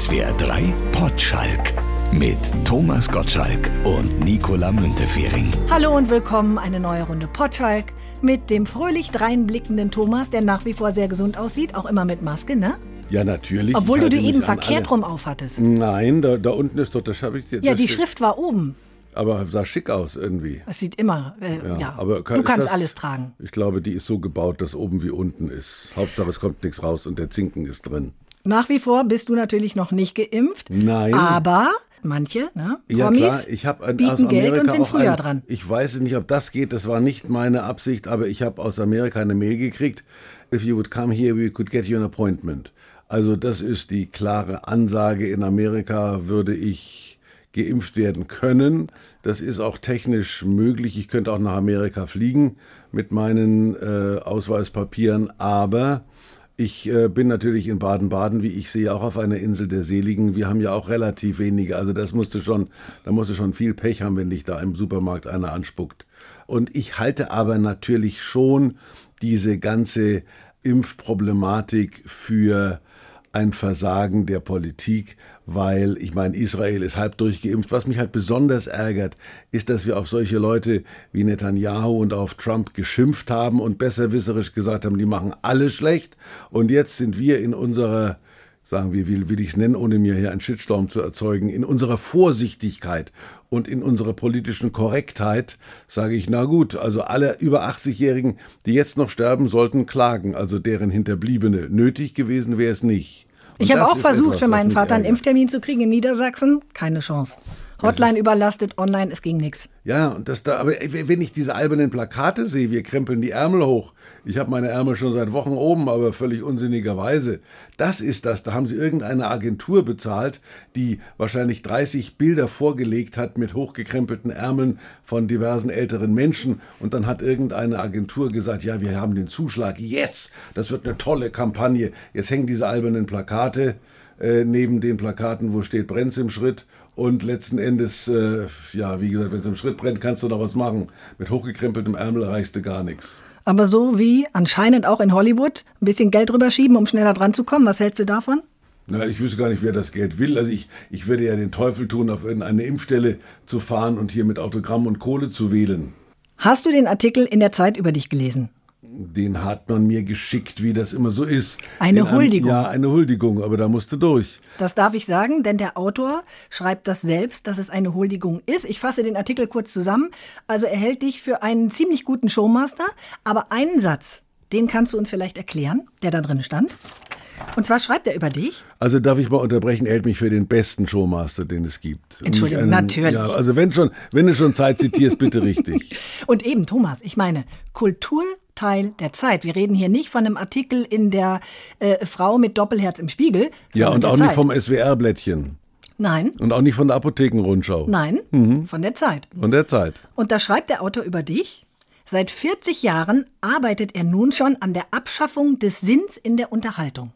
SWR 3 Potschalk mit Thomas Gottschalk und Nicola Müntefering. Hallo und willkommen, eine neue Runde Potschalk mit dem fröhlich dreinblickenden Thomas, der nach wie vor sehr gesund aussieht, auch immer mit Maske, ne? Ja, natürlich. Obwohl du die eben verkehrt rum aufhattest. Nein, da, da unten ist doch, das habe ich dir. Ja, die steht- Schrift war oben. Aber sah schick aus irgendwie. Das sieht immer, äh, ja. aber kann- du kannst das- alles tragen. Ich glaube, die ist so gebaut, dass oben wie unten ist. Hauptsache, es kommt nichts raus und der Zinken ist drin. Nach wie vor bist du natürlich noch nicht geimpft. Nein. Aber manche, ne? Ja Promis klar, ich habe aus Amerika Geld und sind früher ein, dran. Ich weiß nicht, ob das geht, das war nicht meine Absicht, aber ich habe aus Amerika eine Mail gekriegt. If you would come here, we could get you an appointment. Also das ist die klare Ansage. In Amerika würde ich geimpft werden können. Das ist auch technisch möglich. Ich könnte auch nach Amerika fliegen mit meinen äh, Ausweispapieren, aber ich äh, bin natürlich in Baden-Baden, wie ich sehe, auch auf einer Insel der Seligen. Wir haben ja auch relativ wenige. Also das musste schon, da musste schon viel Pech haben, wenn dich da im Supermarkt einer anspuckt. Und ich halte aber natürlich schon diese ganze Impfproblematik für ein Versagen der Politik, weil ich meine, Israel ist halb durchgeimpft. Was mich halt besonders ärgert, ist, dass wir auf solche Leute wie Netanyahu und auf Trump geschimpft haben und besserwisserisch gesagt haben, die machen alles schlecht. Und jetzt sind wir in unserer sagen wir, wie will ich es nennen, ohne mir hier einen Shitstorm zu erzeugen, in unserer Vorsichtigkeit und in unserer politischen Korrektheit sage ich, na gut, also alle über 80-Jährigen, die jetzt noch sterben, sollten klagen, also deren Hinterbliebene. Nötig gewesen wäre es nicht. Und Ich habe auch versucht, etwas, für meinen Vater einen. Impftermin zu kriegen in Niedersachsen. Keine Chance. Hotline überlastet, online, es ging nichts. Ja, und das da, aber wenn ich diese albernen Plakate sehe, wir krempeln die Ärmel hoch. Ich habe meine Ärmel schon seit Wochen oben, aber völlig unsinnigerweise. Das ist das. Da haben sie irgendeine Agentur bezahlt, die wahrscheinlich 30 Bilder vorgelegt hat mit hochgekrempelten Ärmeln von diversen älteren Menschen. Und dann hat irgendeine Agentur gesagt, ja, wir haben den Zuschlag. Yes, das wird eine tolle Kampagne. Jetzt hängen diese albernen Plakate äh, neben den Plakaten, wo steht brennt's im Schritt. Und letzten Endes, äh, ja, wie gesagt, wenn es im Schritt brennt, kannst du noch was machen. Mit hochgekrempeltem Ärmel erreichst du gar nichts. Aber so wie anscheinend auch in Hollywood, ein bisschen Geld drüber schieben, um schneller dran zu kommen. Was hältst du davon? Na, ich wüsste gar nicht, wer das Geld will. Also ich, ich würde ja den Teufel tun, auf irgendeine Impfstelle zu fahren und hier mit Autogramm und Kohle zu wählen. Hast du den Artikel in der Zeit über dich gelesen? Den hat man mir geschickt, wie das immer so ist. Eine Den an- Huldigung. Ja, eine Huldigung, aber da musste durch. Das darf ich sagen, denn der Autor schreibt das selbst, dass es eine Huldigung ist. Ich fasse den Artikel kurz zusammen. Also er hält dich für einen ziemlich guten Showmaster, aber einen Satz, den kannst du uns vielleicht erklären, der da drin stand. Und zwar schreibt er über dich. Also darf ich mal unterbrechen, er hält mich für den besten Showmaster, den es gibt. Entschuldigung, nicht natürlich. Ja, also wenn schon, wenn du schon Zeit zitierst, bitte richtig. Und eben, Thomas, ich meine, Kulturteil der Zeit. Wir reden hier nicht von einem Artikel in der äh, Frau mit Doppelherz im Spiegel. Ja, und auch nicht Zeit. vom SWR-Blättchen. Nein, Und auch nicht von der Apothekenrundschau. nein, Mhm. von der Zeit. Von der Zeit. Und da schreibt der Autor über dich. Seit 40 Jahren arbeitet er nun schon an der Abschaffung des Sinns in der Unterhaltung.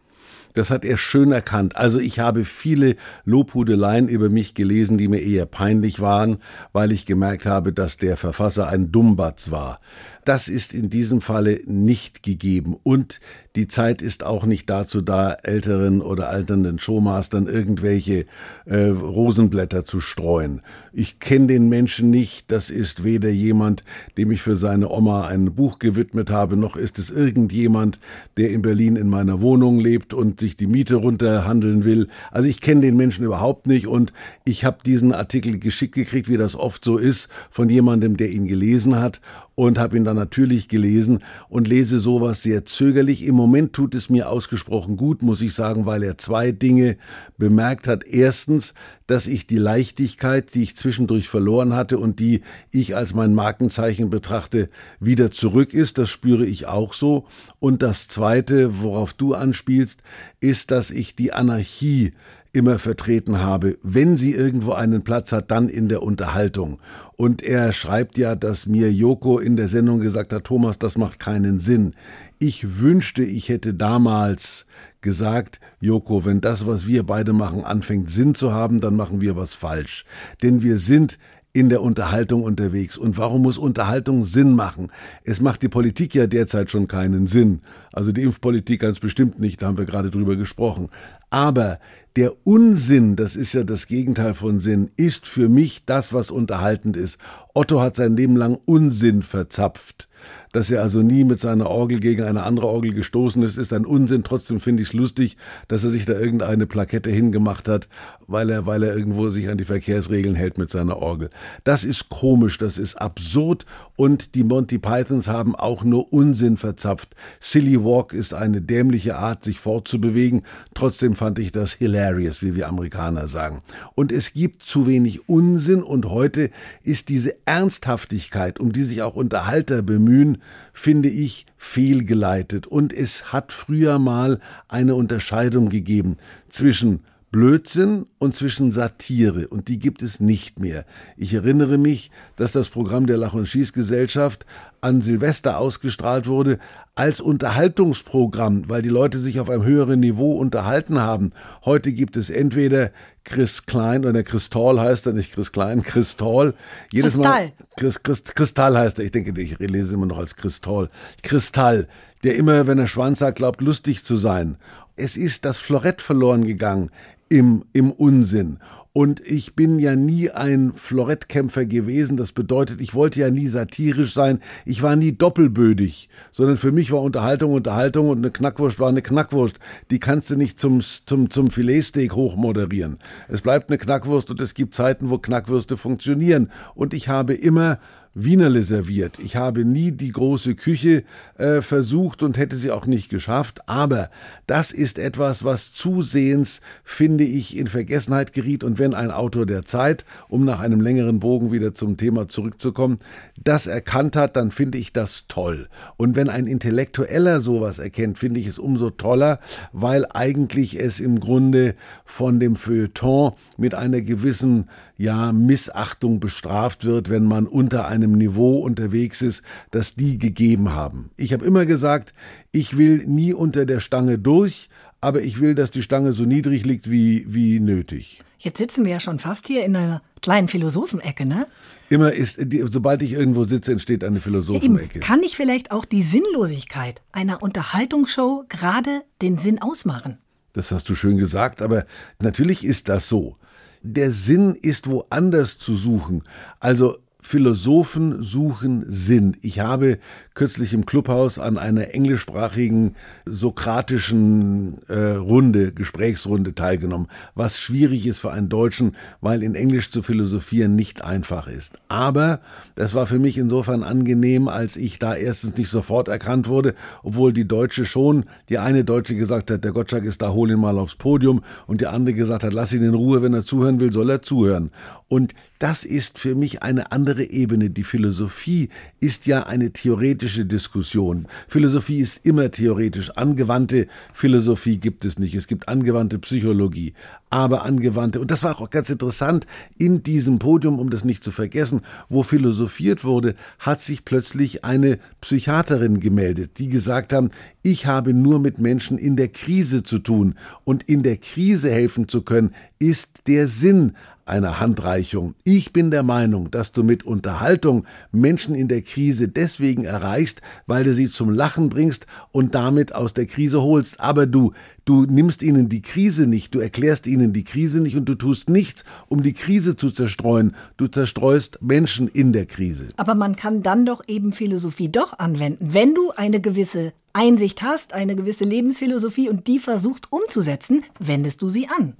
Das hat er schön erkannt. Also ich habe viele Lobhudeleien über mich gelesen, die mir eher peinlich waren, weil ich gemerkt habe, dass der Verfasser ein Dummbatz war. Das ist in diesem Falle nicht gegeben. Und die Zeit ist auch nicht dazu da, älteren oder alternden Showmastern irgendwelche äh, Rosenblätter zu streuen. Ich kenne den Menschen nicht. Das ist weder jemand, dem ich für seine Oma ein Buch gewidmet habe, noch ist es irgendjemand, der in Berlin in meiner Wohnung lebt und sich die Miete runterhandeln will. Also ich kenne den Menschen überhaupt nicht und ich habe diesen Artikel geschickt gekriegt, wie das oft so ist, von jemandem, der ihn gelesen hat und habe ihn dann natürlich gelesen und lese sowas sehr zögerlich. Im Moment tut es mir ausgesprochen gut, muss ich sagen, weil er zwei Dinge bemerkt hat. Erstens, dass ich die Leichtigkeit, die ich zwischendurch verloren hatte und die ich als mein Markenzeichen betrachte, wieder zurück ist. Das spüre ich auch so. Und das Zweite, worauf du anspielst, ist, dass ich die Anarchie immer vertreten habe. Wenn sie irgendwo einen Platz hat, dann in der Unterhaltung. Und er schreibt ja, dass mir Joko in der Sendung gesagt hat, Thomas, das macht keinen Sinn. Ich wünschte, ich hätte damals gesagt, Joko, wenn das, was wir beide machen, anfängt Sinn zu haben, dann machen wir was falsch. Denn wir sind in der Unterhaltung unterwegs. Und warum muss Unterhaltung Sinn machen? Es macht die Politik ja derzeit schon keinen Sinn. Also die Impfpolitik ganz bestimmt nicht, da haben wir gerade drüber gesprochen. Aber der Unsinn, das ist ja das Gegenteil von Sinn, ist für mich das, was unterhaltend ist. Otto hat sein Leben lang Unsinn verzapft. Dass er also nie mit seiner Orgel gegen eine andere Orgel gestoßen ist, ist ein Unsinn. Trotzdem finde ich es lustig, dass er sich da irgendeine Plakette hingemacht hat, weil er, weil er irgendwo sich an die Verkehrsregeln hält mit seiner Orgel. Das ist komisch, das ist absurd und die Monty Pythons haben auch nur Unsinn verzapft. Silly Walk ist eine dämliche Art, sich fortzubewegen. Trotzdem fand ich das hilarious, wie wir Amerikaner sagen. Und es gibt zu wenig Unsinn und heute ist diese Ernsthaftigkeit, um die sich auch Unterhalter bemühen, finde ich fehlgeleitet. Und es hat früher mal eine Unterscheidung gegeben zwischen Blödsinn und zwischen Satire und die gibt es nicht mehr. Ich erinnere mich, dass das Programm der Lach- und Schießgesellschaft an Silvester ausgestrahlt wurde als Unterhaltungsprogramm, weil die Leute sich auf einem höheren Niveau unterhalten haben. Heute gibt es entweder Chris Klein oder Chris Tall heißt er, nicht Chris Klein, Chris Tall. Jedes Kristall. Mal, Chris, Chris, Kristall heißt er, ich denke, ich lese immer noch als Kristall. Kristall, der immer, wenn er Schwanz sagt, glaubt, lustig zu sein. Es ist das Florett verloren gegangen im, im Unsinn. Und ich bin ja nie ein Florettkämpfer gewesen. Das bedeutet, ich wollte ja nie satirisch sein. Ich war nie doppelbödig, sondern für mich war Unterhaltung Unterhaltung und eine Knackwurst war eine Knackwurst. Die kannst du nicht zum, zum, zum Filetsteak hochmoderieren. Es bleibt eine Knackwurst und es gibt Zeiten, wo Knackwürste funktionieren. Und ich habe immer Wienerle serviert. Ich habe nie die große Küche äh, versucht und hätte sie auch nicht geschafft, aber das ist etwas, was zusehends, finde ich, in Vergessenheit geriet und wenn ein Autor der Zeit, um nach einem längeren Bogen wieder zum Thema zurückzukommen, das erkannt hat, dann finde ich das toll. Und wenn ein Intellektueller sowas erkennt, finde ich es umso toller, weil eigentlich es im Grunde von dem Feuilleton mit einer gewissen ja Missachtung bestraft wird, wenn man unter einem Niveau unterwegs ist, das die gegeben haben. Ich habe immer gesagt, ich will nie unter der Stange durch, aber ich will, dass die Stange so niedrig liegt wie, wie nötig. Jetzt sitzen wir ja schon fast hier in einer kleinen Philosophenecke, ne? Immer ist, sobald ich irgendwo sitze, entsteht eine Philosophenecke. Kann ich vielleicht auch die Sinnlosigkeit einer Unterhaltungsshow gerade den Sinn ausmachen? Das hast du schön gesagt, aber natürlich ist das so der Sinn ist woanders zu suchen. Also Philosophen suchen Sinn. Ich habe kürzlich im Clubhaus an einer englischsprachigen sokratischen äh, Runde, Gesprächsrunde teilgenommen, was schwierig ist für einen Deutschen, weil in Englisch zu philosophieren nicht einfach ist. Aber das war für mich insofern angenehm, als ich da erstens nicht sofort erkannt wurde, obwohl die Deutsche schon, die eine Deutsche gesagt hat, der Gottschalk ist da, hol ihn mal aufs Podium und die andere gesagt hat, lass ihn in Ruhe, wenn er zuhören will, soll er zuhören. Und das ist für mich eine andere Ebene. Die Philosophie ist ja eine theoretische Diskussion. Philosophie ist immer theoretisch. Angewandte Philosophie gibt es nicht. Es gibt angewandte Psychologie. Aber angewandte, und das war auch ganz interessant, in diesem Podium, um das nicht zu vergessen, wo philosophiert wurde, hat sich plötzlich eine Psychiaterin gemeldet, die gesagt haben, ich habe nur mit Menschen in der Krise zu tun und in der Krise helfen zu können, ist der Sinn einer Handreichung. Ich bin der Meinung, dass du mit Unterhaltung Menschen in der Krise deswegen erreichst, weil du sie zum Lachen bringst und damit aus der Krise holst. Aber du, du nimmst ihnen die Krise nicht, du erklärst ihnen die Krise nicht und du tust nichts, um die Krise zu zerstreuen. Du zerstreust Menschen in der Krise. Aber man kann dann doch eben Philosophie doch anwenden, wenn du eine gewisse Einsicht hast, eine gewisse Lebensphilosophie und die versuchst umzusetzen, wendest du sie an.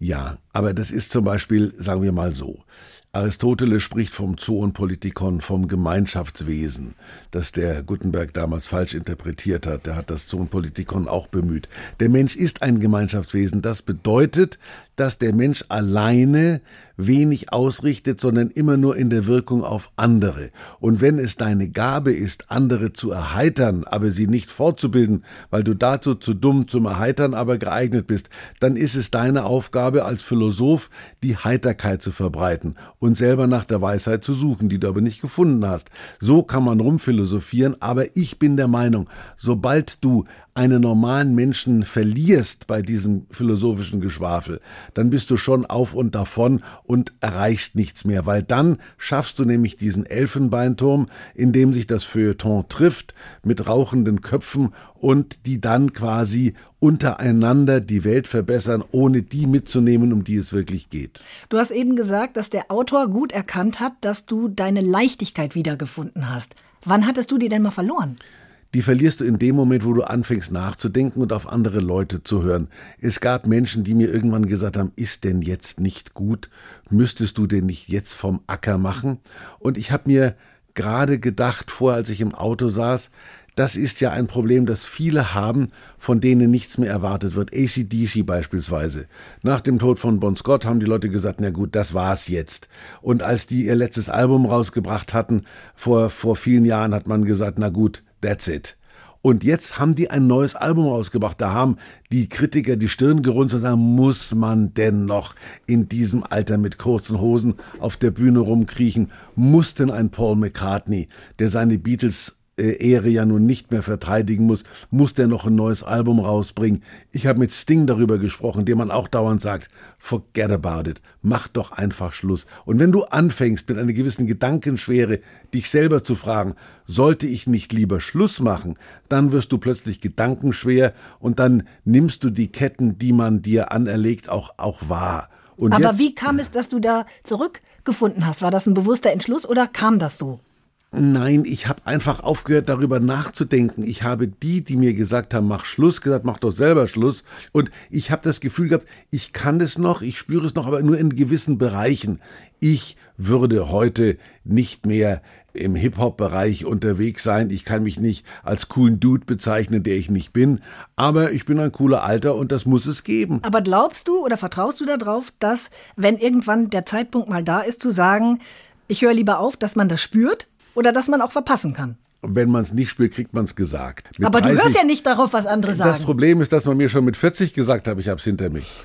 Ja, aber das ist zum Beispiel, sagen wir mal so, Aristoteles spricht vom Zoonpolitikon, vom Gemeinschaftswesen, das der Gutenberg damals falsch interpretiert hat. Der hat das Zoonpolitikon auch bemüht. Der Mensch ist ein Gemeinschaftswesen. Das bedeutet, dass der Mensch alleine wenig ausrichtet, sondern immer nur in der Wirkung auf andere. Und wenn es deine Gabe ist, andere zu erheitern, aber sie nicht fortzubilden, weil du dazu zu dumm zum Erheitern aber geeignet bist, dann ist es deine Aufgabe als Philosoph, die Heiterkeit zu verbreiten und selber nach der Weisheit zu suchen, die du aber nicht gefunden hast. So kann man rumphilosophieren, aber ich bin der Meinung, sobald du einen normalen Menschen verlierst bei diesem philosophischen Geschwafel, dann bist du schon auf und davon und erreichst nichts mehr, weil dann schaffst du nämlich diesen Elfenbeinturm, in dem sich das Feuilleton trifft, mit rauchenden Köpfen und die dann quasi untereinander die Welt verbessern, ohne die mitzunehmen, um die es wirklich geht. Du hast eben gesagt, dass der Autor gut erkannt hat, dass du deine Leichtigkeit wiedergefunden hast. Wann hattest du die denn mal verloren? Die verlierst du in dem Moment, wo du anfängst nachzudenken und auf andere Leute zu hören. Es gab Menschen, die mir irgendwann gesagt haben, ist denn jetzt nicht gut? Müsstest du denn nicht jetzt vom Acker machen? Und ich habe mir gerade gedacht, vor als ich im Auto saß, das ist ja ein Problem, das viele haben, von denen nichts mehr erwartet wird. ACDC beispielsweise. Nach dem Tod von Bon Scott haben die Leute gesagt, na gut, das war's jetzt. Und als die ihr letztes Album rausgebracht hatten, vor, vor vielen Jahren hat man gesagt, na gut, that's it. Und jetzt haben die ein neues Album rausgebracht. Da haben die Kritiker die Stirn gerunzt und sagen, muss man denn noch in diesem Alter mit kurzen Hosen auf der Bühne rumkriechen? Muss denn ein Paul McCartney, der seine Beatles Ehre ja nun nicht mehr verteidigen muss, muss der noch ein neues Album rausbringen. Ich habe mit Sting darüber gesprochen, dem man auch dauernd sagt, forget about it, mach doch einfach Schluss. Und wenn du anfängst mit einer gewissen Gedankenschwere, dich selber zu fragen, sollte ich nicht lieber Schluss machen, dann wirst du plötzlich gedankenschwer und dann nimmst du die Ketten, die man dir anerlegt, auch, auch wahr. Und Aber jetzt, wie kam es, dass du da zurückgefunden hast? War das ein bewusster Entschluss oder kam das so? Nein, ich habe einfach aufgehört, darüber nachzudenken. Ich habe die, die mir gesagt haben, mach Schluss, gesagt, mach doch selber Schluss. Und ich habe das Gefühl gehabt, ich kann es noch, ich spüre es noch, aber nur in gewissen Bereichen. Ich würde heute nicht mehr im Hip-Hop-Bereich unterwegs sein. Ich kann mich nicht als coolen Dude bezeichnen, der ich nicht bin. Aber ich bin ein cooler Alter und das muss es geben. Aber glaubst du oder vertraust du darauf, dass, wenn irgendwann der Zeitpunkt mal da ist, zu sagen, ich höre lieber auf, dass man das spürt? Oder dass man auch verpassen kann. Und wenn man es nicht spielt, kriegt man es gesagt. Mit Aber 30, du hörst ja nicht darauf, was andere sagen. Das Problem ist, dass man mir schon mit 40 gesagt hat, ich habe es hinter mich,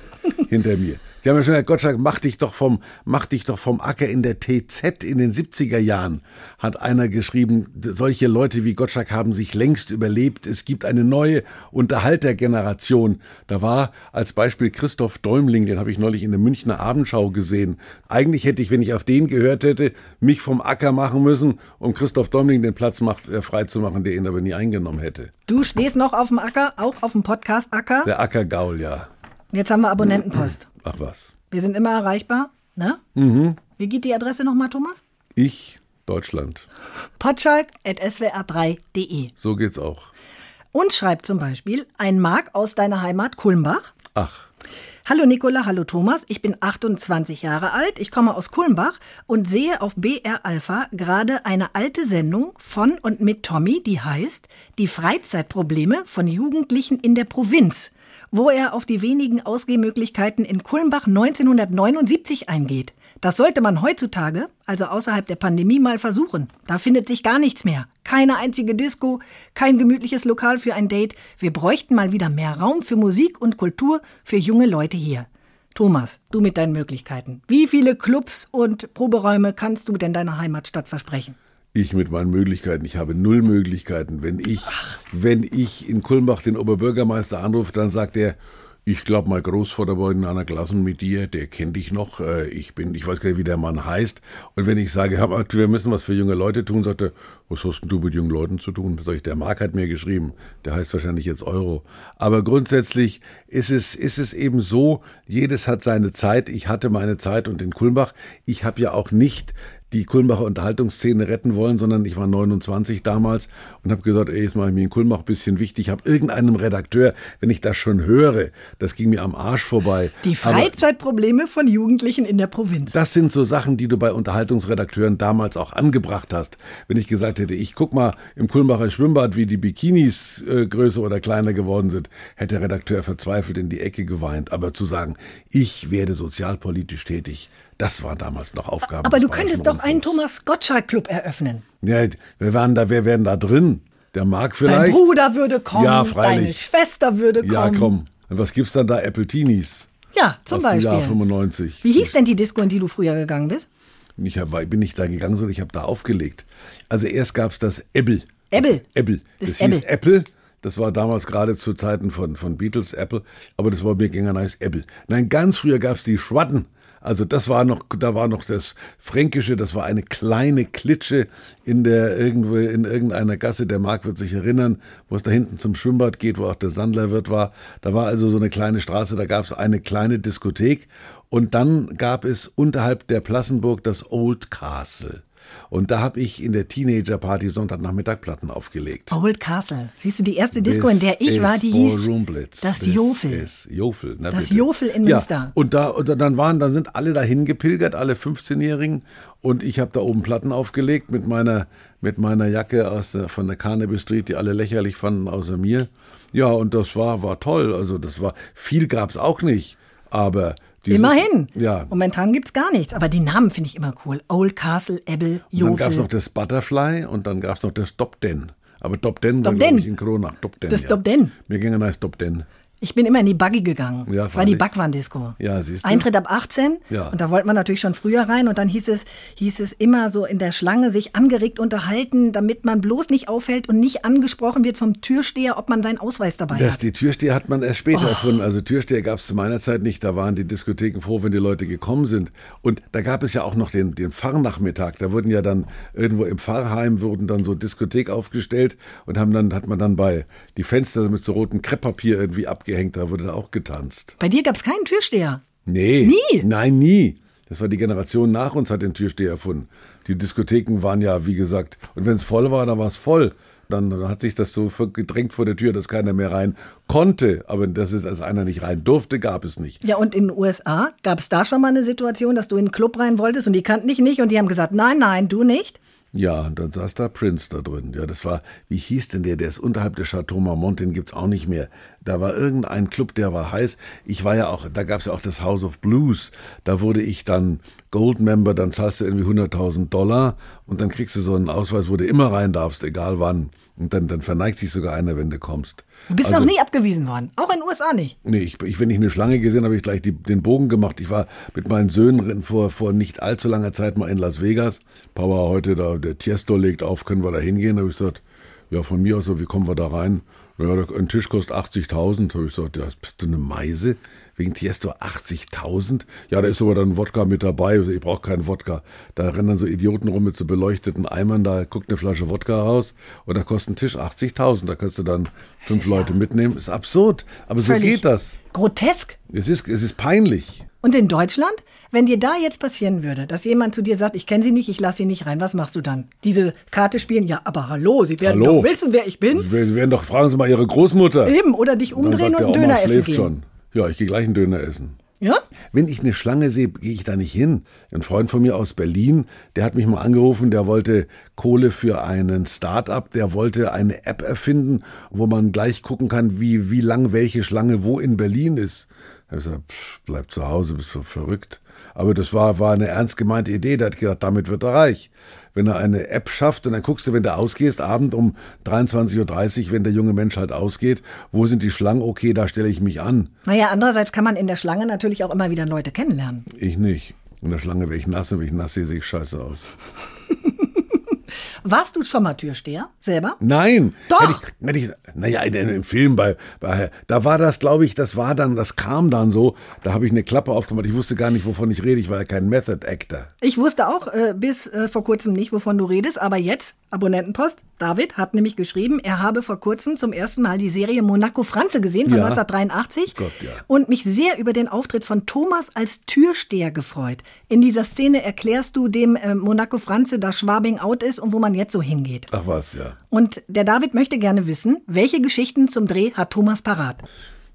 hinter mir. Die haben ja schon gesagt, Gottschalk, mach dich doch vom, mach dich doch vom Acker in der TZ in den 70er Jahren, hat einer geschrieben, solche Leute wie Gottschalk haben sich längst überlebt. Es gibt eine neue Unterhaltergeneration. Da war als Beispiel Christoph Däumling, den habe ich neulich in der Münchner Abendschau gesehen. Eigentlich hätte ich, wenn ich auf den gehört hätte, mich vom Acker machen müssen, um Christoph Däumling den Platz macht, äh, frei zu machen, der ihn aber nie eingenommen hätte. Du stehst noch auf dem Acker, auch auf dem Podcast Acker? Der Ackergaul, ja. Jetzt haben wir Abonnentenpost. Ach was. Wir sind immer erreichbar, ne? Mhm. Wie geht die Adresse nochmal, Thomas? Ich, Deutschland. potschalk.swr3.de. So geht's auch. Und schreibt zum Beispiel ein Mark aus deiner Heimat Kulmbach. Ach. Hallo Nicola, hallo Thomas. Ich bin 28 Jahre alt. Ich komme aus Kulmbach und sehe auf BR Alpha gerade eine alte Sendung von und mit Tommy, die heißt Die Freizeitprobleme von Jugendlichen in der Provinz wo er auf die wenigen Ausgehmöglichkeiten in Kulmbach 1979 eingeht. Das sollte man heutzutage, also außerhalb der Pandemie, mal versuchen. Da findet sich gar nichts mehr. Keine einzige Disco, kein gemütliches Lokal für ein Date. Wir bräuchten mal wieder mehr Raum für Musik und Kultur für junge Leute hier. Thomas, du mit deinen Möglichkeiten. Wie viele Clubs und Proberäume kannst du denn deiner Heimatstadt versprechen? Ich mit meinen Möglichkeiten, ich habe null Möglichkeiten. Wenn ich, wenn ich in Kulmbach den Oberbürgermeister anrufe, dann sagt er, ich glaube, mein Großvater war in einer Klasse mit dir, der kennt dich noch. Äh, ich bin, ich weiß gar nicht, wie der Mann heißt. Und wenn ich sage, wir müssen was für junge Leute tun, sagt er, was hast denn du mit jungen Leuten zu tun? Sag ich, der Marc hat mir geschrieben, der heißt wahrscheinlich jetzt Euro. Aber grundsätzlich ist es, ist es eben so, jedes hat seine Zeit. Ich hatte meine Zeit und in Kulmbach, ich habe ja auch nicht die Kulmbacher Unterhaltungsszene retten wollen, sondern ich war 29 damals und habe gesagt, ey, jetzt mache ich mir in Kulmbach ein bisschen wichtig. Ich habe irgendeinem Redakteur, wenn ich das schon höre, das ging mir am Arsch vorbei. Die Freizeitprobleme Aber von Jugendlichen in der Provinz. Das sind so Sachen, die du bei Unterhaltungsredakteuren damals auch angebracht hast. Wenn ich gesagt hätte, ich guck mal im Kulmbacher Schwimmbad, wie die Bikinis äh, größer oder kleiner geworden sind, hätte der Redakteur verzweifelt in die Ecke geweint. Aber zu sagen, ich werde sozialpolitisch tätig, das war damals noch Aufgabe. Aber du könntest doch einen Thomas Gottschalk Club eröffnen. Ja, wir waren da, wer wären da drin? Der Marc vielleicht? Dein Bruder würde kommen. Ja, freilich. Deine Schwester würde kommen. Ja, komm. Und was gibt's dann da? Apple Teenies. Ja, zum Beispiel. Jahr 95. Wie hieß denn die Disco, in die du früher gegangen bist? Ich hab, bin nicht da gegangen, sondern ich habe da aufgelegt. Also erst gab's das Ebel. Ebel. Das Ebel. Das, das hieß Apple Das war damals gerade zu Zeiten von, von Beatles, Apple, aber das war mir ging ein nice Apple. Nein, ganz früher gab's die Schwatten. Also das war noch, da war noch das Fränkische, das war eine kleine Klitsche in der irgendwo in irgendeiner Gasse. Der Marc wird sich erinnern, wo es da hinten zum Schwimmbad geht, wo auch der Sandlerwirt war. Da war also so eine kleine Straße, da gab es eine kleine Diskothek und dann gab es unterhalb der Plassenburg das Old Castle. Und da habe ich in der Teenager-Party Sonntagnachmittag Platten aufgelegt. Old Castle. Siehst du, die erste Disco, in der ich war, die hieß das This Jofel. Jofel. Na Das bitte. Jofel in ja, Münster. Und da und dann waren, dann sind alle dahin gepilgert, alle 15-Jährigen. Und ich habe da oben Platten aufgelegt mit meiner mit meiner Jacke aus der, von der Carnaby Street, die alle lächerlich fanden, außer mir. Ja, und das war war toll. Also das war viel gab's auch nicht, aber dieses, Immerhin. Ja. Momentan gibt's gar nichts, aber die Namen finde ich immer cool. Old Castle, Ebel, Und dann gab's Jofel. noch das Butterfly und dann gab's noch das Top Den. Aber Top Den war, glaube ich, in Kronach. Top Den, Das ja. Top Den. Mir ging ein nice Top Den. Ich bin immer in die Buggy gegangen. Ja, das war die. Backwandisco. Ja, siehst du. Eintritt ab 18. Ja. Und da wollte man natürlich schon früher rein. Und dann hieß es, hieß es immer so in der Schlange sich angeregt unterhalten, damit man bloß nicht auffällt und nicht angesprochen wird vom Türsteher, ob man seinen Ausweis dabei Das, hat. die Türsteher hat man erst später Oh. erfunden. Also Türsteher gab es zu meiner Zeit nicht. Da waren die Diskotheken froh, wenn die Leute gekommen sind. Und da gab es ja auch noch den, den Pfarrnachmittag. Da wurden ja dann irgendwo im Pfarrheim wurden dann so Diskothek aufgestellt und haben dann hat man dann bei die Fenster mit so rotem Krepppapier irgendwie abgehängt. Da wurde da auch getanzt. Bei dir gab's keinen Türsteher. Nee. Nie? Nein, nie. Das war die Generation nach uns, hat den Türsteher erfunden. Die Diskotheken waren ja, wie gesagt, und wenn es voll war, dann war es voll. Dann hat sich das so gedrängt vor der Tür, dass keiner mehr rein konnte. Aber dass es als einer nicht rein durfte, gab es nicht. Ja, und in den USA gab's da schon mal eine Situation, dass du in einen Club rein wolltest und die kannten dich nicht und die haben gesagt, nein, nein, du nicht. Ja, und dann saß da Prince da drin. Ja, das war, wie hieß denn der? Der ist unterhalb des Chateau Marmont, den gibt's auch nicht mehr. Da war irgendein Club, der war heiß. Ich war ja auch, da gab's ja auch das House of Blues. Da wurde ich dann Gold Member, dann zahlst du irgendwie 100.000 Dollar und dann kriegst du so einen Ausweis, wo du immer rein darfst, egal wann. Und dann, dann verneigt sich sogar einer, wenn du kommst. Du bist Also- noch nie abgewiesen worden. Auch in den USA nicht. Nee, ich, ich, wenn ich eine Schlange gesehen habe, habe ich gleich die, den Bogen gemacht. Ich war mit meinen Söhnen vor, vor nicht allzu langer Zeit mal in Las Vegas. Papa heute da, der Tiesto legt auf, können wir da hingehen? Da habe ich gesagt, ja, von mir aus, so, wie kommen wir da rein? Der- ein Tisch kostet 80.000. Habe ich gesagt, ja, bist du eine Meise? Wegen Tiesto 80.000? Ja, da ist aber dann Wodka mit dabei. Ich brauche keinen Wodka. Da rennen dann so Idioten rum mit so beleuchteten Eimern. Da guckt eine Flasche Wodka raus und da kostet ein Tisch 80.000. Da kannst du dann fünf ist ja Leute mitnehmen. Ist absurd. Aber so geht das. Grotesk. Es ist, es ist peinlich. Und in Deutschland, wenn dir da jetzt passieren würde, dass jemand zu dir sagt, ich kenne Sie nicht, ich lasse Sie nicht rein, was machst du dann? Diese Karte spielen, ja, aber hallo, Sie werden Hallo. doch wissen, wer ich bin. Sie werden doch, fragen Sie mal Ihre Großmutter. Eben, oder dich umdrehen und der einen Döner essen gehen. schon. Ja, ich gehe gleich einen Döner essen. Ja? Wenn ich eine Schlange sehe, gehe ich da nicht hin. Ein Freund von mir aus Berlin, der hat mich mal angerufen, der wollte Kohle für einen Start-up, der wollte eine App erfinden, wo man gleich gucken kann, wie, wie lang welche Schlange wo in Berlin ist. Da hab ich gesagt, pff, bleib zu Hause, bist du verrückt. Aber das war, war eine ernst gemeinte Idee, der hat gedacht, damit wird er reich. Wenn er eine App schafft und dann guckst du, wenn du ausgehst, Abend um 23.30 Uhr, wenn der junge Mensch halt ausgeht, wo sind die Schlangen? Okay, da stelle ich mich an. Naja, andererseits kann man in der Schlange natürlich auch immer wieder Leute kennenlernen. Ich nicht. In der Schlange wäre ich nass und wenn ich nass sehe, sehe ich scheiße aus. Warst du schon mal Türsteher selber? Nein. Doch. Hätte ich, hätte ich, naja, im Film bei, bei, da war das, glaube ich, das war dann, das kam dann so. Da habe ich eine Klappe aufgemacht. Ich wusste gar nicht, wovon ich rede. Ich war ja kein Method Actor. Ich wusste auch äh, bis äh, vor kurzem nicht, wovon du redest, aber jetzt, Abonnentenpost, David hat nämlich geschrieben, er habe vor kurzem zum ersten Mal die Serie Monaco Franze gesehen von Ja. 1983 Gott, ja. und mich sehr über den Auftritt von Thomas als Türsteher gefreut. In dieser Szene erklärst du dem äh, Monaco Franze, dass Schwabing out ist und wo man jetzt so hingeht. Ach was, ja. Und der David möchte gerne wissen, welche Geschichten zum Dreh hat Thomas parat?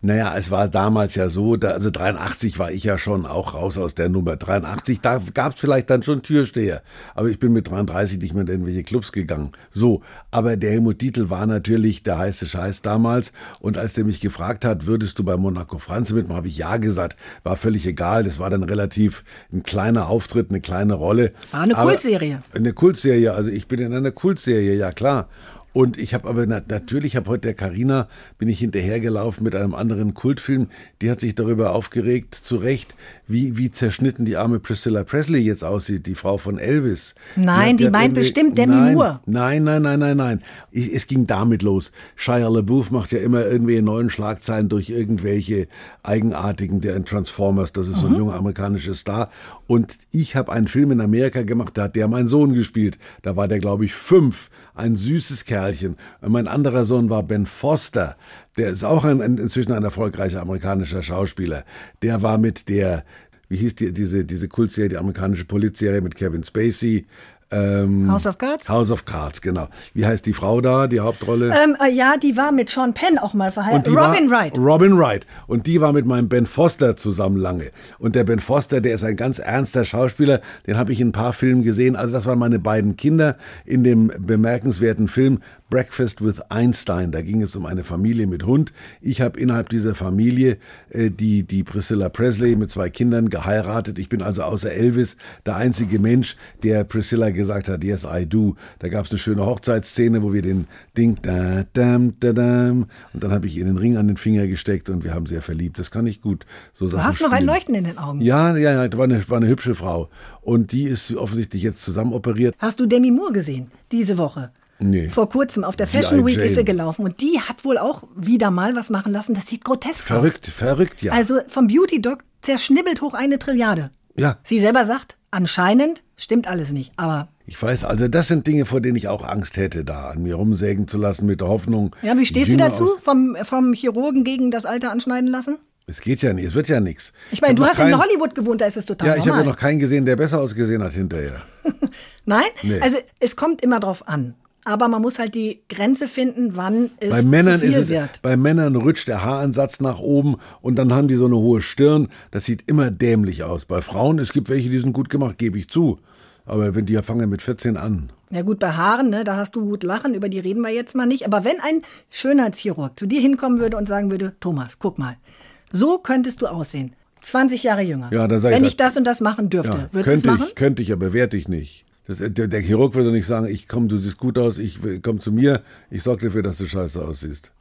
Naja, es war damals ja so, da, also 83 war ich ja schon auch raus aus der Nummer. 83, da gab es vielleicht dann schon Türsteher. Aber ich bin mit 33 nicht mehr in irgendwelche Clubs gegangen. So, aber der Helmut Dietl war natürlich der heiße Scheiß damals. Und als der mich gefragt hat, würdest du bei Monaco Franze mitmachen, habe ich ja gesagt. War völlig egal. Das war dann relativ ein kleiner Auftritt, eine kleine Rolle. War eine Aber- Kultserie. Eine Kultserie, also ich bin in einer Kultserie, ja klar. Und ich habe aber na, natürlich, habe heute der Karina bin ich hinterhergelaufen mit einem anderen Kultfilm. Die hat sich darüber aufgeregt, zu Recht, wie, wie zerschnitten die arme Priscilla Presley jetzt aussieht, die Frau von Elvis. Nein, die, die meint bestimmt Demi nein, Moore. Nein, nein, nein, nein, nein. Ich, es ging damit los. Shia LaBeouf macht ja immer irgendwie neuen Schlagzeilen durch irgendwelche eigenartigen, der in Transformers, das ist so ein mhm. junger amerikanischer Star. Und ich habe einen Film in Amerika gemacht, da hat der mein Sohn gespielt. Da war der, glaube ich, fünf. Ein süßes Kerlchen. Und mein anderer Sohn war Ben Foster. Der ist auch ein, ein, inzwischen ein erfolgreicher amerikanischer Schauspieler. Der war mit der, wie hieß die, diese, diese Kultserie, die amerikanische Polizserie mit Kevin Spacey, ähm, House of Cards? House of Cards, genau. Wie heißt die Frau da, die Hauptrolle? Ähm, äh, ja, die war mit Sean Penn auch mal verheiratet. Robin Wright. Robin Wright. Und die war mit meinem Ben Foster zusammen lange. Und der Ben Foster, der ist ein ganz ernster Schauspieler. Den habe ich in ein paar Filmen gesehen. Also das waren meine beiden Kinder in dem bemerkenswerten Film Breakfast with Einstein. Da ging es um eine Familie mit Hund. Ich habe innerhalb dieser Familie äh, die, die Priscilla Presley mit zwei Kindern geheiratet. Ich bin also außer Elvis der einzige Mensch, der Priscilla gesagt hat, yes, I do. Da gab es eine schöne Hochzeitsszene, wo wir den Ding, da, dam, da, dam, und dann habe ich ihr den Ring an den Finger gesteckt und wir haben sehr verliebt. Das kann ich gut. So du hast spielen. noch ein Leuchten in den Augen. Ja, ja, ja, das war eine, war eine hübsche Frau. Und die ist offensichtlich jetzt zusammen operiert. Hast du Demi Moore gesehen, diese Woche? Nee. Vor kurzem auf der Fashion Week ist sie gelaufen und die hat wohl auch wieder mal was machen lassen. Das sieht grotesk verrückt, aus. Verrückt, verrückt, ja. Also vom Beauty Doc zerschnibbelt hoch eine Trilliarde. Ja. Sie selber sagt, anscheinend stimmt alles nicht, aber ich weiß, also das sind Dinge, vor denen ich auch Angst hätte, da an mir rumsägen zu lassen mit der Hoffnung. Ja, wie stehst du dazu? Vom, vom Chirurgen gegen das Alter anschneiden lassen? Es geht ja nicht, es wird ja nichts. Ich meine, du hast kein, in Hollywood gewohnt, da ist es total Ja, ich habe ja noch keinen gesehen, der besser ausgesehen hat hinterher. Nein? Nee. Also es kommt immer drauf an. Aber man muss halt die Grenze finden, wann es bei Männern zu viel ist es, wird. Bei Männern rutscht der Haaransatz nach oben und dann haben die so eine hohe Stirn. Das sieht immer dämlich aus. Bei Frauen, es gibt welche, die sind gut gemacht, gebe ich zu. Aber wenn die fangen mit 14 an. Ja gut, bei Haaren, ne, da hast du gut lachen, über die reden wir jetzt mal nicht. Aber wenn ein Schönheitschirurg zu dir hinkommen würde und sagen würde, Thomas, guck mal, so könntest du aussehen. 20 Jahre jünger. Ja, da wenn ich das und das machen dürfte, ja, würdest du es machen? Ich, könnte ich, aber werte ich nicht. Das, der, der, Chirurg würde nicht sagen, ich komm, du siehst gut aus, ich komm zu mir, ich sorge dafür, dass du scheiße aussiehst.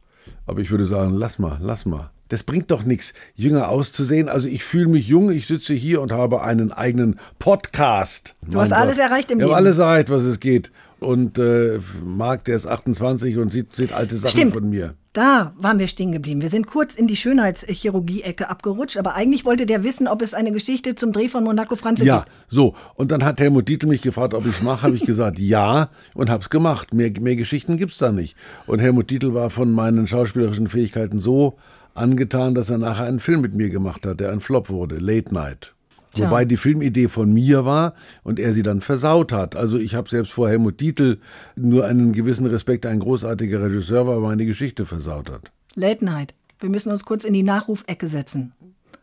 Aber ich würde sagen, lass mal, lass mal. Das bringt doch nichts, jünger auszusehen. Also ich fühle mich jung, ich sitze hier und habe einen eigenen Podcast. Du hast Gott. alles erreicht im ich Leben. Ich habe alles erreicht, was es geht. Und äh, Marc, der ist 28 und sieht, sieht alte Sachen Stimmt. von mir. Da waren wir stehen geblieben. Wir sind kurz in die Schönheitschirurgie-Ecke abgerutscht, aber eigentlich wollte der wissen, ob es eine Geschichte zum Dreh von Monaco Franze ja, gibt. Ja, so. Und dann hat Helmut Dietl mich gefragt, ob ich es mache. Habe ich gesagt, ja und habe es gemacht. Mehr, mehr Geschichten gibt's da nicht. Und Helmut Dietl war von meinen schauspielerischen Fähigkeiten so angetan, dass er nachher einen Film mit mir gemacht hat, der ein Flop wurde, Late Night. Tja. Wobei die Filmidee von mir war und er sie dann versaut hat. Also ich habe selbst vor Helmut Dietl nur einen gewissen Respekt, ein großartiger Regisseur war, aber meine Geschichte versaut hat. Late Night. Wir müssen uns kurz in die Nachrufecke setzen.